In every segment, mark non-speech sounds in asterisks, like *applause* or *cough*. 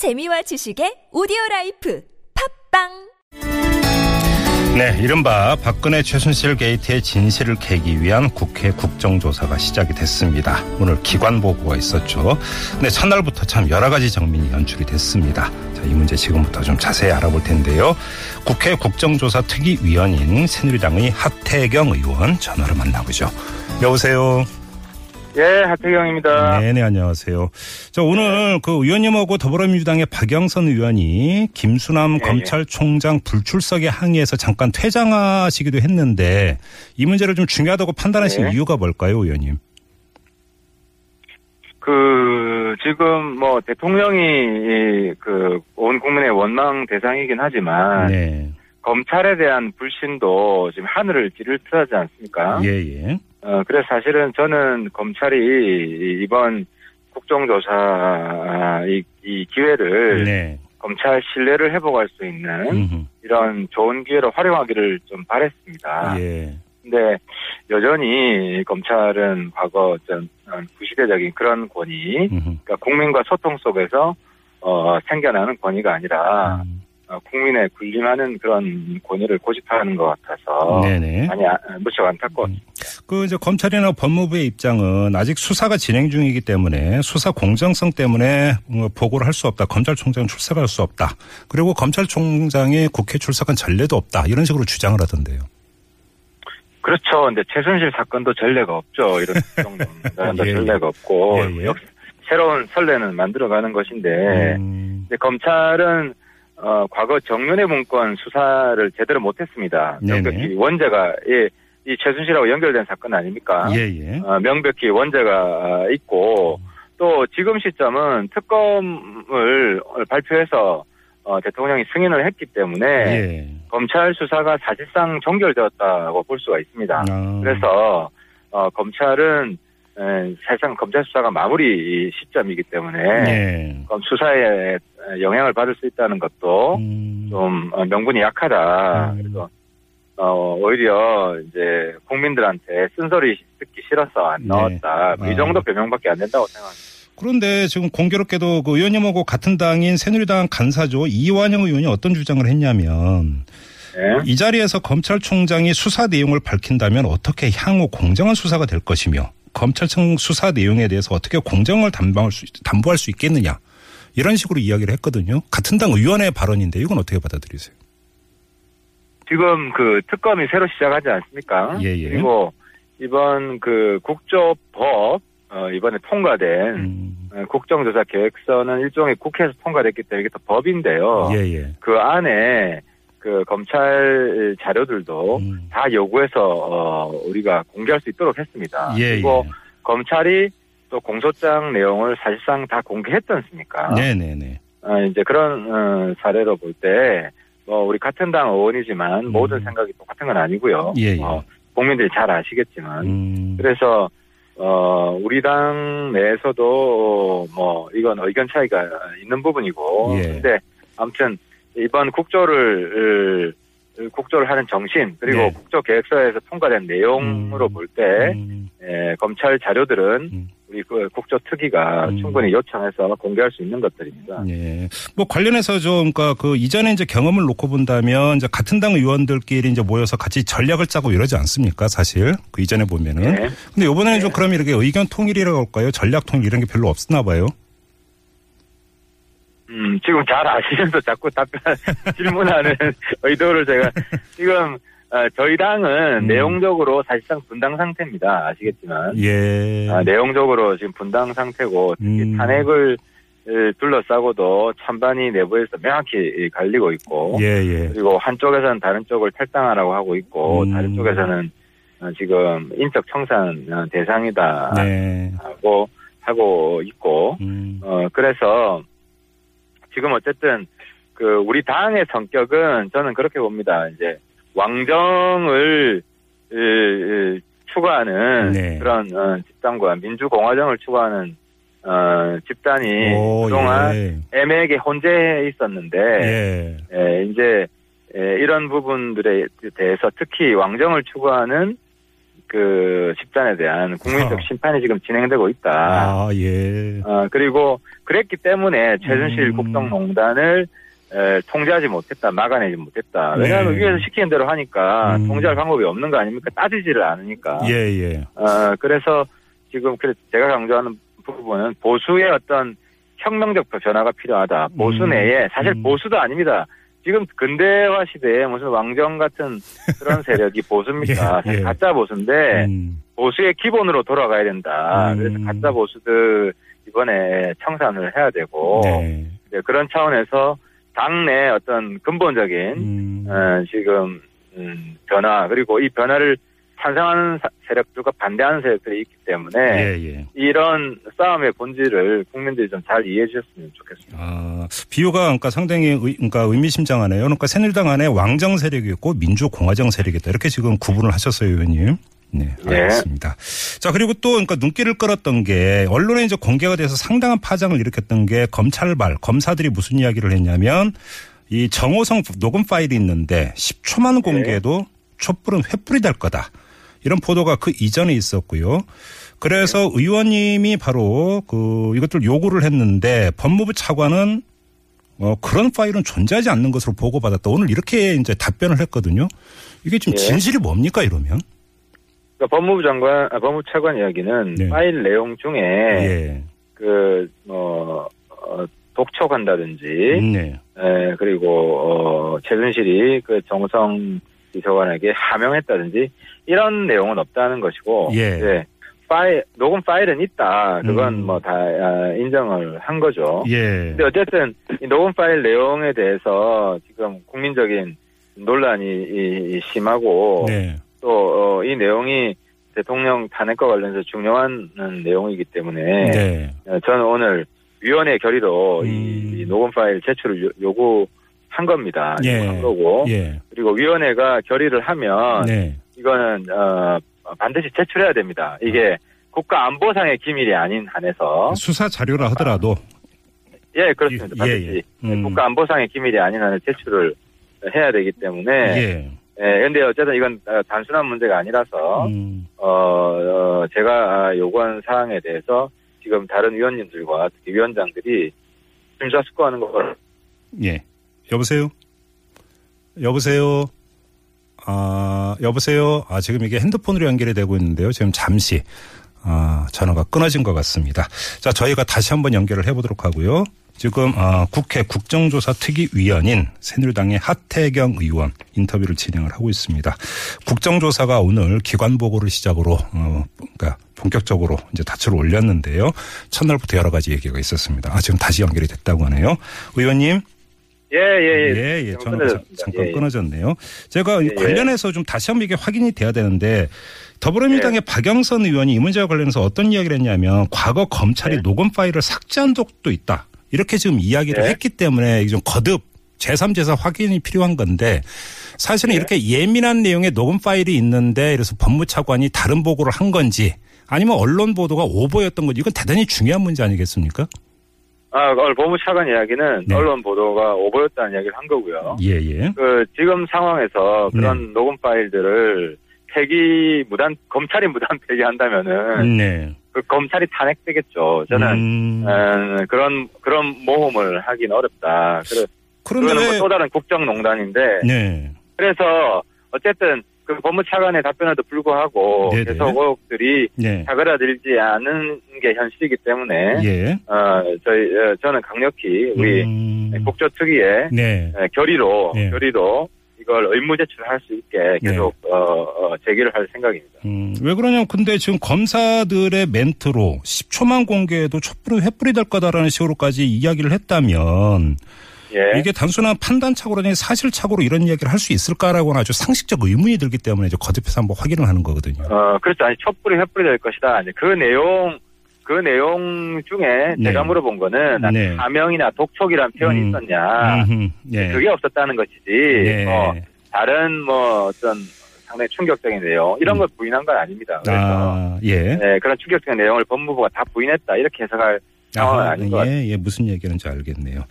재미와 지식의 오디오 라이프 팟빵 네, 이른바 박근혜 최순실 게이트의 진실을 캐기 위한 국회 국정조사가 시작이 됐습니다. 오늘 기관 보고가 있었죠. 네, 첫날부터 참 여러 가지 장면이 연출이 됐습니다. 자, 이 문제 지금부터 좀 자세히 알아볼 텐데요. 국회 국정조사 특위위원인 새누리당의 하태경 의원 전화로 만나보죠. 여보세요. 예, 하태경입니다. 네네, 안녕하세요. 자, 오늘 그 의원님하고 더불어민주당의 박영선 의원이 김수남 예, 검찰총장 불출석에 항의해서 잠깐 퇴장하시기도 했는데 이 문제를 좀 중요하다고 판단하신 네. 이유가 뭘까요, 의원님? 그, 지금 뭐 대통령이 그 온 국민의 원망 대상이긴 하지만 네. 검찰에 대한 불신도 지금 하늘을 찌를 듯하지 않습니까? 예, 예. 어, 그래서 사실은 저는 검찰이 이번 국정조사 이, 이 기회를 네. 검찰 신뢰를 회복할 수 있는 음흠. 이런 좋은 기회로 활용하기를 좀 바랬습니다. 예. 근데 여전히 검찰은 과거 전 어, 구시대적인 그런 권위, 음흠. 그러니까 국민과 소통 속에서 어, 생겨나는 권위가 아니라 음. 어, 국민의 군림하는 그런 권위를 고집하는 것 같아서 네네. 많이 아, 무척 안타까웠습니다. 그 이제 검찰이나 법무부의 입장은 아직 수사가 진행 중이기 때문에 수사 공정성 때문에 뭐 보고를 할 수 없다. 검찰총장 출석할 수 없다. 그리고 검찰총장이 국회 출석한 전례도 없다. 이런 식으로 주장을 하던데요. 그렇죠. 근데 최순실 사건도 전례가 없죠. 이런 *laughs* 정도는 예, 예. 전례가 없고 예, 예. 역- 새로운 선례는 만들어가는 것인데 음, 검찰은 어, 과거 정윤회 문건 수사를 제대로 못했습니다. 네네. 명백히 원죄가 예, 이 최순실하고 연결된 사건 아닙니까? 예, 예. 어, 명백히 원죄가 있고 또 지금 시점은 특검을 발표해서 어, 대통령이 승인을 했기 때문에 예. 검찰 수사가 사실상 종결되었다고 볼 수가 있습니다. 아, 그래서 어, 검찰은 에, 사실상 검찰 수사가 마무리 시점이기 때문에 예. 수사에 영향을 받을 수 있다는 것도 음, 좀 어, 명분이 약하다. 음. 그래서 어, 오히려 이제 국민들한테 쓴소리 듣기 싫어서 안 네. 나왔다. 뭐이 아. 정도 변명밖에 안 된다고 생각합니다. 그런데 지금 공교롭게도 그 의원님하고 같은 당인 새누리당 간사죠 이완영 의원이 어떤 주장을 했냐면 네. 이 자리에서 검찰총장이 수사 내용을 밝힌다면 어떻게 향후 공정한 수사가 될 것이며 검찰청 수사 내용에 대해서 어떻게 공정을 담보할 수, 담보할 수 있겠느냐 이런 식으로 이야기를 했거든요. 같은 당 의원의 발언인데 이건 어떻게 받아들이세요? 지금 그 특검이 새로 시작하지 않습니까? 예, 예. 그리고 이번 그 국조법 어, 이번에 통과된 음, 어, 국정조사 계획서는 일종의 국회에서 통과됐기 때문에 이게 또 법인데요. 예, 예. 그 안에 그 검찰 자료들도 음, 다 요구해서 어, 우리가 공개할 수 있도록 했습니다. 예, 그리고 예. 검찰이 또 공소장 내용을 사실상 다 공개했지 않습니까? 네네네. 어, 이제 그런 어, 사례로 볼 때 뭐 우리 같은 당 의원이지만 음. 모든 생각이 똑같은 건 아니고요. 예, 예. 어, 국민들이 잘 아시겠지만 음, 그래서 어, 우리 당 내에서도 뭐 이건 의견 차이가 있는 부분이고 예. 근데 아무튼 이번 국조를 국조를 하는 정신 그리고 네. 국조 계획서에서 통과된 내용으로 음. 볼때 음, 검찰 자료들은 음. 우리 그 국조 특위가 음. 충분히 요청해서 공개할 수 있는 것들입니다. 예. 뭐 관련해서 좀, 그러니까 그 이전에 이제 경험을 놓고 본다면 이제 같은 당 의원들끼리 이제 모여서 같이 전략을 짜고 이러지 않습니까? 사실. 그 이전에 보면은. 네. 근데 이번에는 좀 그럼 이렇게 의견 통일이라고 할까요? 전략 통일 이런 게 별로 없었나 봐요. 음, 지금 잘 아시면서 자꾸 답변, *laughs* 질문하는 의도를 제가, 지금, 어, 저희 당은 음. 내용적으로 사실상 분당 상태입니다. 아시겠지만. 예. 아, 내용적으로 지금 분당 상태고, 특히 음. 탄핵을 에, 둘러싸고도 찬반이 내부에서 명확히 갈리고 있고, 예, 예. 그리고 한쪽에서는 다른 쪽을 탈당하라고 하고 있고, 음. 다른 쪽에서는 어, 지금 인적 청산 어, 대상이다 네. 하고 하고 있고, 음. 어, 그래서 지금 어쨌든 그 우리 당의 성격은 저는 그렇게 봅니다. 이제 왕정을 으, 으, 추구하는 네. 그런 어, 집단과 민주공화정을 추구하는 어, 집단이 오, 그동안 예. 애매하게 혼재해 있었는데 예. 에, 이제 에, 이런 부분들에 대해서 특히 왕정을 추구하는 그 집단에 대한 국민적 아. 심판이 지금 진행되고 있다. 아, 예. 어, 그리고 그랬기 때문에 최순실 음. 국정농단을 에, 통제하지 못했다, 막아내지 못했다. 왜냐하면 네. 위에서 시키는 대로 하니까 음. 통제할 방법이 없는 거 아닙니까? 따지지를 않으니까. 예, 예. 어, 그래서 지금 그래 제가 강조하는 부분은 보수의 어떤 혁명적 변화가 필요하다. 보수 음. 내에 사실 음. 보수도 아닙니다. 지금 근대화 시대에 무슨 왕정 같은 그런 *laughs* 세력이 보수입니까? 예, 예. 가짜 보수인데 음. 보수의 기본으로 돌아가야 된다. 음. 그래서 가짜 보수들 이번에 청산을 해야 되고 네. 네, 그런 차원에서 당내 어떤 근본적인 음. 어, 지금 음, 변화 그리고 이 변화를 찬성하는 사- 세력들과 반대하는 세력들이 있기 때문에 예, 예. 이런 싸움의 본질을 국민들이 좀 잘 이해해 주셨으면 좋겠습니다. 아, 비유가 그러니까 상당히 의, 그러니까 의미심장하네요. 그러니까 새누리당 안에 왕정 세력이 있고 민주공화정 세력이 있다. 이렇게 지금 구분을 하셨어요, 의원님. 네, 네. 알겠습니다. 자, 그리고 또 그러니까 눈길을 끌었던 게 언론에 이제 공개가 돼서 상당한 파장을 일으켰던 게 검찰발 검사들이 무슨 이야기를 했냐면 이 정호성 녹음 파일이 있는데 10초만 공개도 촛불은 횃불이 될 거다. 이런 보도가 그 이전에 있었고요. 그래서 의원님이 바로 그 이것들 요구를 했는데 법무부 차관은 어 그런 파일은 존재하지 않는 것으로 보고받았다. 오늘 이렇게 이제 답변을 했거든요. 이게 지금 예. 진실이 뭡니까 이러면? 그러니까 법무부 장관, 아, 법무부 차관 이야기는 네. 파일 내용 중에 예. 그뭐 어, 독촉한다든지 네. 에, 그리고 어, 최순실이 그 정성 비서관에게 하명했다든지 이런 내용은 없다는 것이고 예. 네, 파일 녹음 파일은 있다 그건 음. 뭐다 인정을 한 거죠. 예. 근데 어쨌든 이 녹음 파일 내용에 대해서 지금 국민적인 논란이 이 심하고 네. 또 이 내용이 대통령 탄핵과 관련해서 중요한 음, 내용이기 때문에 네. 어, 저는 오늘 위원회 결의로 음. 이, 이 녹음 파일 제출을 요- 요구한 겁니다. 예. 요구한 거고 예. 그리고 위원회가 결의를 하면 네. 이거는 어, 반드시 제출해야 됩니다. 이게 국가 안보상의 기밀이 아닌 한에서 수사 자료라 하더라도 예 그렇습니다. 예, 반드시 예. 음. 국가 안보상의 기밀이 아닌 한에 제출을 해야 되기 때문에 예. 예, 근데 어쨌든 이건 어, 단순한 문제가 아니라서 음. 어, 어, 제가 요구한 사항에 대해서 지금 다른 위원님들과 특히 위원장들이 심사숙고하는 걸 예. 여보세요? 여보세요? 아, 여보세요? 아, 지금 이게 핸드폰으로 연결이 되고 있는데요. 지금 잠시, 아, 전화가 끊어진 것 같습니다. 자, 저희가 다시 한번 연결을 해보도록 하고요. 지금, 아, 국회 국정조사 특위위원인 새누리당의 하태경 의원 인터뷰를 진행을 하고 있습니다. 국정조사가 오늘 기관 보고를 시작으로, 어, 그러니까 본격적으로 이제 닻을 올렸는데요. 첫날부터 여러 가지 얘기가 있었습니다. 아, 지금 다시 연결이 됐다고 하네요. 의원님. 예, 예, 예. 예, 예. 지금 전화가 잠- 끊어졌습니다. 잠깐 예, 예. 끊어졌네요. 제가 이 예, 예. 관련해서 좀 다시 한번 이게 확인이 돼야 되는데 더불어민주당의 박영선 의원이 이 문제와 관련해서 어떤 이야기를 했냐면 과거 검찰이 네. 녹음 파일을 삭제한 적도 있다. 이렇게 지금 이야기를 네. 했기 때문에 좀 거듭 제3제사 확인이 필요한 건데 사실은 네. 이렇게 예민한 내용의 녹음 파일이 있는데 그래서 법무차관이 다른 보고를 한 건지 아니면 언론 보도가 오보였던 건지 이건 대단히 중요한 문제 아니겠습니까? 아, 오늘 법무 차관 이야기는 네. 언론 보도가 오보였다는 이야기를 한 거고요. 예, 예. 그 지금 상황에서 그런 네. 녹음 파일들을 폐기 무단 검찰이 무단 *laughs* 폐기한다면은 네. 그 검찰이 탄핵되겠죠. 저는 음. 어, 그런 그런 모험을 하긴 어렵다. 그래, 그런데 그거는 왜 뭐또 다른 국정농단인데 네. 그래서 어쨌든 그 법무차관의 답변에도 불구하고 네네. 계속 의혹들이 네. 사그라들지 않은 게 현실이기 때문에 예. 어, 저희 어, 저는 강력히 우리 음. 국조 특위의 네. 에, 결의로 네. 결의로 이걸 의무 제출할 수 있게 계속 어, 어, 제기를 할 생각입니다. 음, 왜 그러냐면 근데 지금 검사들의 멘트로 10초만 공개해도 촛불이 횃불이 될 거다라는 식으로까지 이야기를 했다면 예. 이게 단순한 판단착오로 아니라 사실착오로 이런 이야기를 할 수 있을까라고는 아주 상식적 의문이 들기 때문에 이제 거듭해서 한번 확인을 하는 거거든요. 어, 그렇죠. 아니, 촛불이 횃불이 될 것이다. 이제 그 내용, 그 내용 중에 네. 제가 물어본 거는 난 네. 사명이나 독촉이란 표현이 음. 있었냐. 예. 그게 없었다는 것이지. 네. 어, 다른 뭐 어떤 상당히 충격적인 내용, 이런 걸 부인한 건 아닙니다. 그래서 음. 아, 예. 네, 그런 충격적인 내용을 법무부가 다 부인했다. 이렇게 해석할 상황은 아하, 아닌 것 같아요. 예, 예, 무슨 얘기하는지 알겠네요.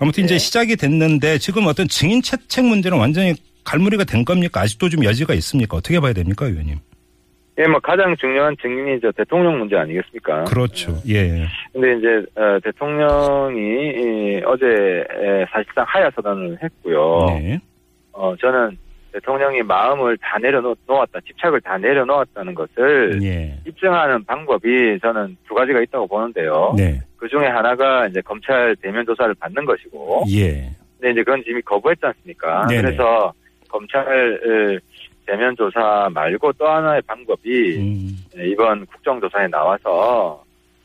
아무튼 이제 네. 시작이 됐는데 지금 어떤 증인 채택 문제는 완전히 갈무리가 된 겁니까? 아직도 좀 여지가 있습니까? 어떻게 봐야 됩니까, 의원님? 예, 뭐 가장 중요한 증인이 저 대통령 문제 아니겠습니까? 그렇죠. 예. 근데 이제 어, 대통령이 이, 어제 에, 사실상 하야 선언을 했고요. 네. 어, 저는 대통령이 마음을 다 내려놓았다, 집착을 다 내려놓았다는 것을 예. 입증하는 방법이 저는 두 가지가 있다고 보는데요. 네. 그 중에 하나가 이제 검찰 대면 조사를 받는 것이고, 예. 근데 이제 그건 이미 거부했지 않습니까? 네네. 그래서 검찰 대면 조사 말고 또 하나의 방법이 음. 이번 국정조사에 나와서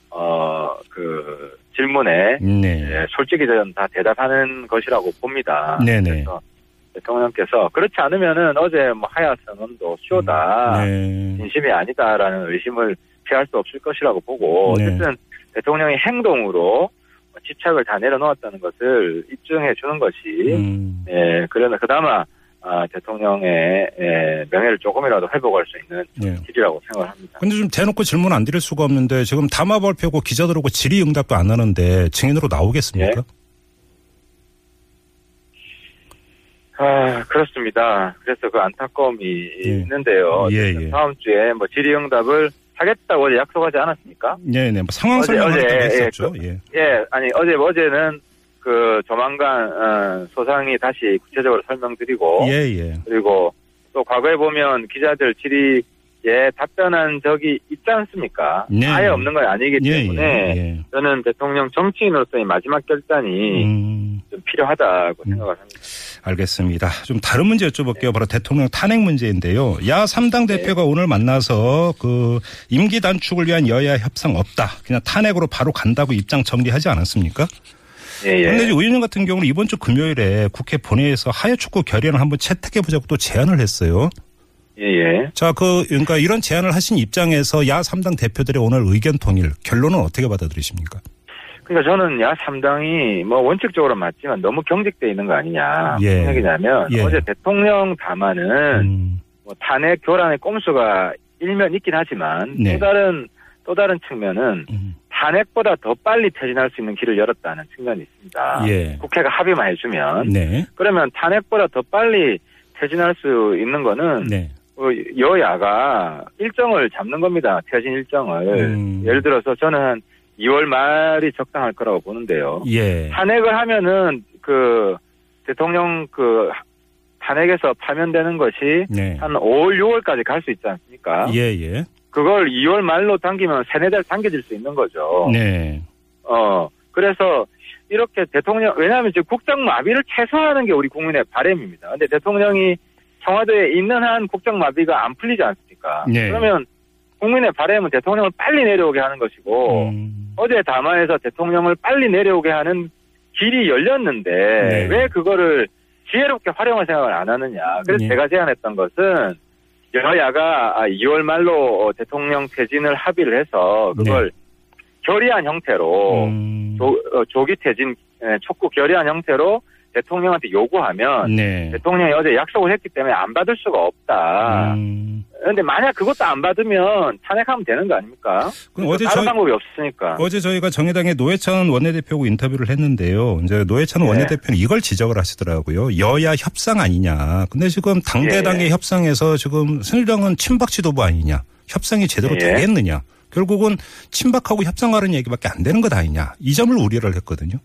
어그 질문에 네. 예, 솔직히 저는 다 대답하는 것이라고 봅니다. 네네. 그래서 대통령께서 그렇지 않으면은 어제 뭐 하야 선언도 쇼다, 네. 진심이 아니다라는 의심을 피할 수 없을 것이라고 보고 네. 어쨌든 대통령의 행동으로 집착을 다 내려놓았다는 것을 입증해 주는 것이 음. 예 그러나 그나마 아, 대통령의 예, 명예를 조금이라도 회복할 수 있는 네. 길이라고 생각을 합니다. 근데 좀 대놓고 질문 안 드릴 수가 없는데 지금 담화 발표고 기자들하고 질의응답도 안 하는데 증인으로 나오겠습니까? 아, 그렇습니다. 그래서 그 안타까움이 예. 있는데요. 예, 예. 다음 주에 뭐 질의응답을 하겠다고 어제 약속하지 않았습니까? 네 네. 뭐 상황 설명을 예, 했었죠. 예. 예, 아니, 어제, 어제는 그 조만간, 어, 소상이 다시 구체적으로 설명드리고, 예, 예. 그리고 또 과거에 보면 기자들 질의에 답변한 적이 있지 않습니까? 네. 아예 없는 건 아니기 예, 때문에 예. 예. 저는 대통령 정치인으로서의 마지막 결단이 음, 좀 필요하다고 음. 생각을 합니다. 알겠습니다. 좀 다른 문제 여쭤볼게요. 바로 대통령 탄핵 문제인데요. 야 3당 네. 대표가 오늘 만나서 그 임기 단축을 위한 여야 협상 없다. 그냥 탄핵으로 바로 간다고 입장 정리하지 않았습니까? 예, 예. 이제 의원님 같은 경우는 이번 주 금요일에 국회 본회의에서 하야 축구 결의안을 한번 채택해 보자고 또 제안을 했어요. 예, 예. 자, 그 그러니까 이런 제안을 하신 입장에서 야 3당 대표들의 오늘 의견 통일 결론은 어떻게 받아들이십니까? 그러니까 저는 야 3당이 뭐 원칙적으로 맞지만 너무 경직돼 있는 거 아니냐. 예. 무슨 얘기냐면 예. 어제 대통령 담화는 음, 뭐 탄핵 교란의 꼼수가 일면 있긴 하지만 네. 또 다른 또 다른 측면은 음, 탄핵보다 더 빨리 퇴진할 수 있는 길을 열었다는 측면이 있습니다. 예. 국회가 합의만 해주면 네. 그러면 탄핵보다 더 빨리 퇴진할 수 있는 거는 네. 어, 여야가 일정을 잡는 겁니다. 퇴진 일정을. 음. 예를 들어서 저는 한 2월 말이 적당할 거라고 보는데요. 예. 탄핵을 하면은 그 대통령 그 탄핵에서 파면되는 것이 네. 한 5월, 6월까지 갈 수 있지 않습니까? 예, 예. 그걸 2월 말로 당기면 세네 달 당겨질 수 있는 거죠. 네. 어, 그래서 이렇게 대통령, 왜냐하면 지금 국정 마비를 최소화하는 게 우리 국민의 바램입니다. 근데 대통령이 청와대에 있는 한 국정 마비가 안 풀리지 않습니까? 네. 그러면 국민의 바램은 대통령을 빨리 내려오게 하는 것이고, 음, 어제 담화에서 대통령을 빨리 내려오게 하는 길이 열렸는데, 네. 왜 그거를 지혜롭게 활용할 생각을 안 하느냐. 그래서 네. 제가 제안했던 것은, 여야가 2월 말로 어, 대통령 퇴진을 합의를 해서, 그걸 결의안 형태로, 네. 음, 조, 어, 조기 퇴진 에, 촉구 결의안 형태로 대통령한테 요구하면 네. 대통령이 어제 약속을 했기 때문에 안 받을 수가 없다. 음, 그런데 만약 그것도 안 받으면 탄핵하면 되는 거 아닙니까? 그럼 어제 다른 저희- 방법이 없으니까. 어제 저희가 정의당의 노회찬 원내대표하고 인터뷰를 했는데요. 이제 노회찬 네. 원내대표는 이걸 지적을 하시더라고요. 여야 협상 아니냐. 근데 지금 당대당의 예. 협상에서 지금 새누리당은 친박 지도부 아니냐. 협상이 제대로 예. 되겠느냐. 결국은 친박하고 협상하는 얘기밖에 안 되는 것 아니냐. 이 점을 우려를 했거든요.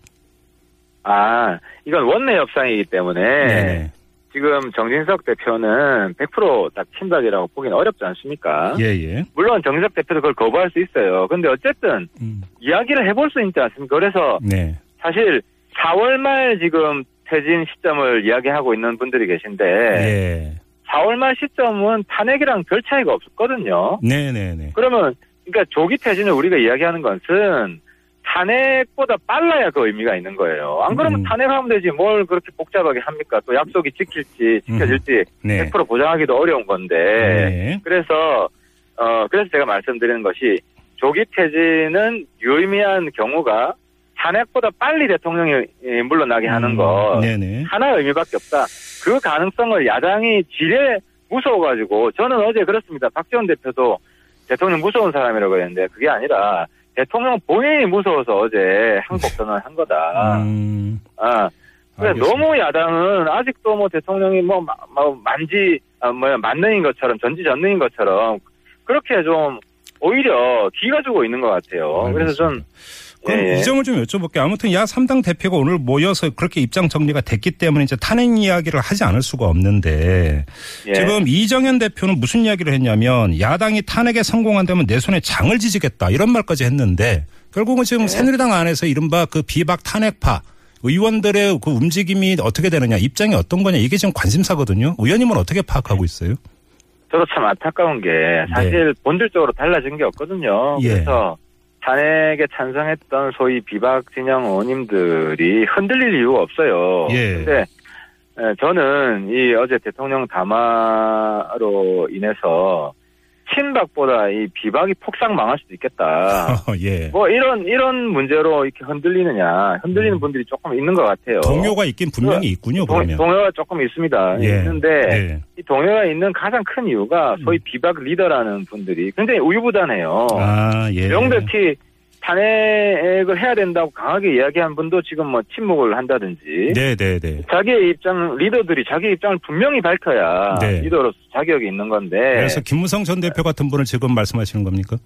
아, 이건 원내 협상이기 때문에 네네. 지금 정진석 대표는 100%딱 친박이라고 보기는 어렵지 않습니까? 예, 예. 물론 정진석 대표도 그걸 거부할 수 있어요. 근데 어쨌든 음, 이야기를 해볼 수 있지 않습니까? 그래서 네. 사실 4월 말 지금 퇴진 시점을 이야기하고 있는 분들이 계신데 예. 4월 말 시점은 탄핵이랑 별 차이가 없었거든요. 네네네. 그러면 그러니까 조기 퇴진을 우리가 이야기하는 것은 탄핵보다 빨라야 그 의미가 있는 거예요. 안 그러면 음. 탄핵하면 되지 뭘 그렇게 복잡하게 합니까? 또 약속이 지킬지 지켜질지 네. 100% 보장하기도 어려운 건데 네. 그래서 어 그래서 제가 말씀드리는 것이 조기 퇴진은 유의미한 경우가 탄핵보다 빨리 대통령이 예, 물러나게 하는 음, 것 네네. 하나의 의미밖에 없다. 그 가능성을 야당이 지레 무서워가지고 저는 어제 그렇습니다. 박지원 대표도 대통령 무서운 사람이라고 했는데 그게 아니라 대통령 본인이 무서워서 어제 한국 선언을 한 거다. 음, 아, 근데 알겠습니다. 너무 야당은 아직도 뭐 대통령이 뭐, 마- 뭐 만지 아, 뭐야 만능인 것처럼 전지전능인 것처럼 그렇게 좀 오히려 기가 주고 있는 것 같아요. 그래서 전 그럼 예, 예. 이 점을 좀 여쭤볼게요. 아무튼 야 3당 대표가 오늘 모여서 그렇게 입장 정리가 됐기 때문에 이제 탄핵 이야기를 하지 않을 수가 없는데 예. 지금 이정현 대표는 무슨 이야기를 했냐면 야당이 탄핵에 성공한다면 내 손에 장을 지지겠다 이런 말까지 했는데 결국은 지금 네. 새누리당 안에서 이른바 그 비박 탄핵파 의원들의 그 움직임이 어떻게 되느냐 입장이 어떤 거냐 이게 지금 관심사거든요. 의원님은 어떻게 파악하고 있어요? 저도 참 안타까운 게 사실 본질적으로 달라진 게 없거든요. 예. 그래서 탄핵에 찬성했던 소위 비박 진영 의원님들이 흔들릴 이유가 없어요. 예. 근데 에, 저는 이 어제 대통령 담화로 인해서 친박보다 이 비박이 폭삭 망할 수도 있겠다. *laughs* 예. 뭐 이런 이런 문제로 이렇게 흔들리느냐 흔들리는 분들이 조금 있는 것 같아요. 음. 동요가 있긴 분명히 있군요. 동, 그러면. 동요가 조금 있습니다. 예. 있는데 예. 이 동요가 있는 가장 큰 이유가 소위 음. 비박 리더라는 분들이 굉장히 우유부단해요. 아 예. 명백히 탄핵을 해야 된다고 강하게 이야기한 분도 지금 뭐 침묵을 한다든지 네네네. 자기의 입장 리더들이 자기 입장을 분명히 밝혀야 네. 리더로서 자격이 있는 건데 그래서 김무성 전 대표 같은 분을 지금 말씀하시는 겁니까?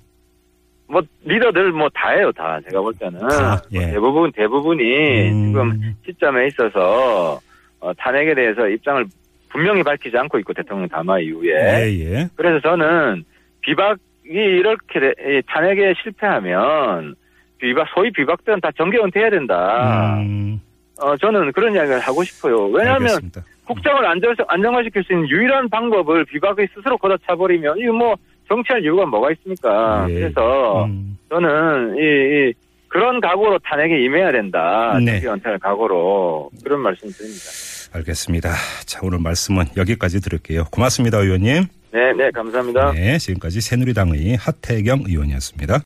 뭐 리더들 뭐 다예요 다 제가 볼 때는 다, 예. 뭐 대부분 대부분이 음. 지금 시점에 있어서 어, 탄핵에 대해서 입장을 분명히 밝히지 않고 있고 대통령 담화 이후에 예, 예. 그래서 저는 비박 이 이렇게 탄핵에 실패하면 비박 소위 비박들은 다 정계 은퇴해야 된다. 음, 어 저는 그런 이야기를 하고 싶어요. 왜냐하면 알겠습니다. 국정을 안정 안정화시킬 수 있는 유일한 방법을 비박이 스스로 걷어차버리면 이거 뭐 정치할 이유가 뭐가 있습니까? 예. 그래서 음, 저는 이, 이 그런 각오로 탄핵에 임해야 된다. 네. 정계 은퇴할 각오로 그런 말씀 드립니다. 알겠습니다. 자, 오늘 말씀은 여기까지 들을게요. 고맙습니다, 의원님. 네, 네, 감사합니다. 네, 지금까지 새누리당의 하태경 의원이었습니다.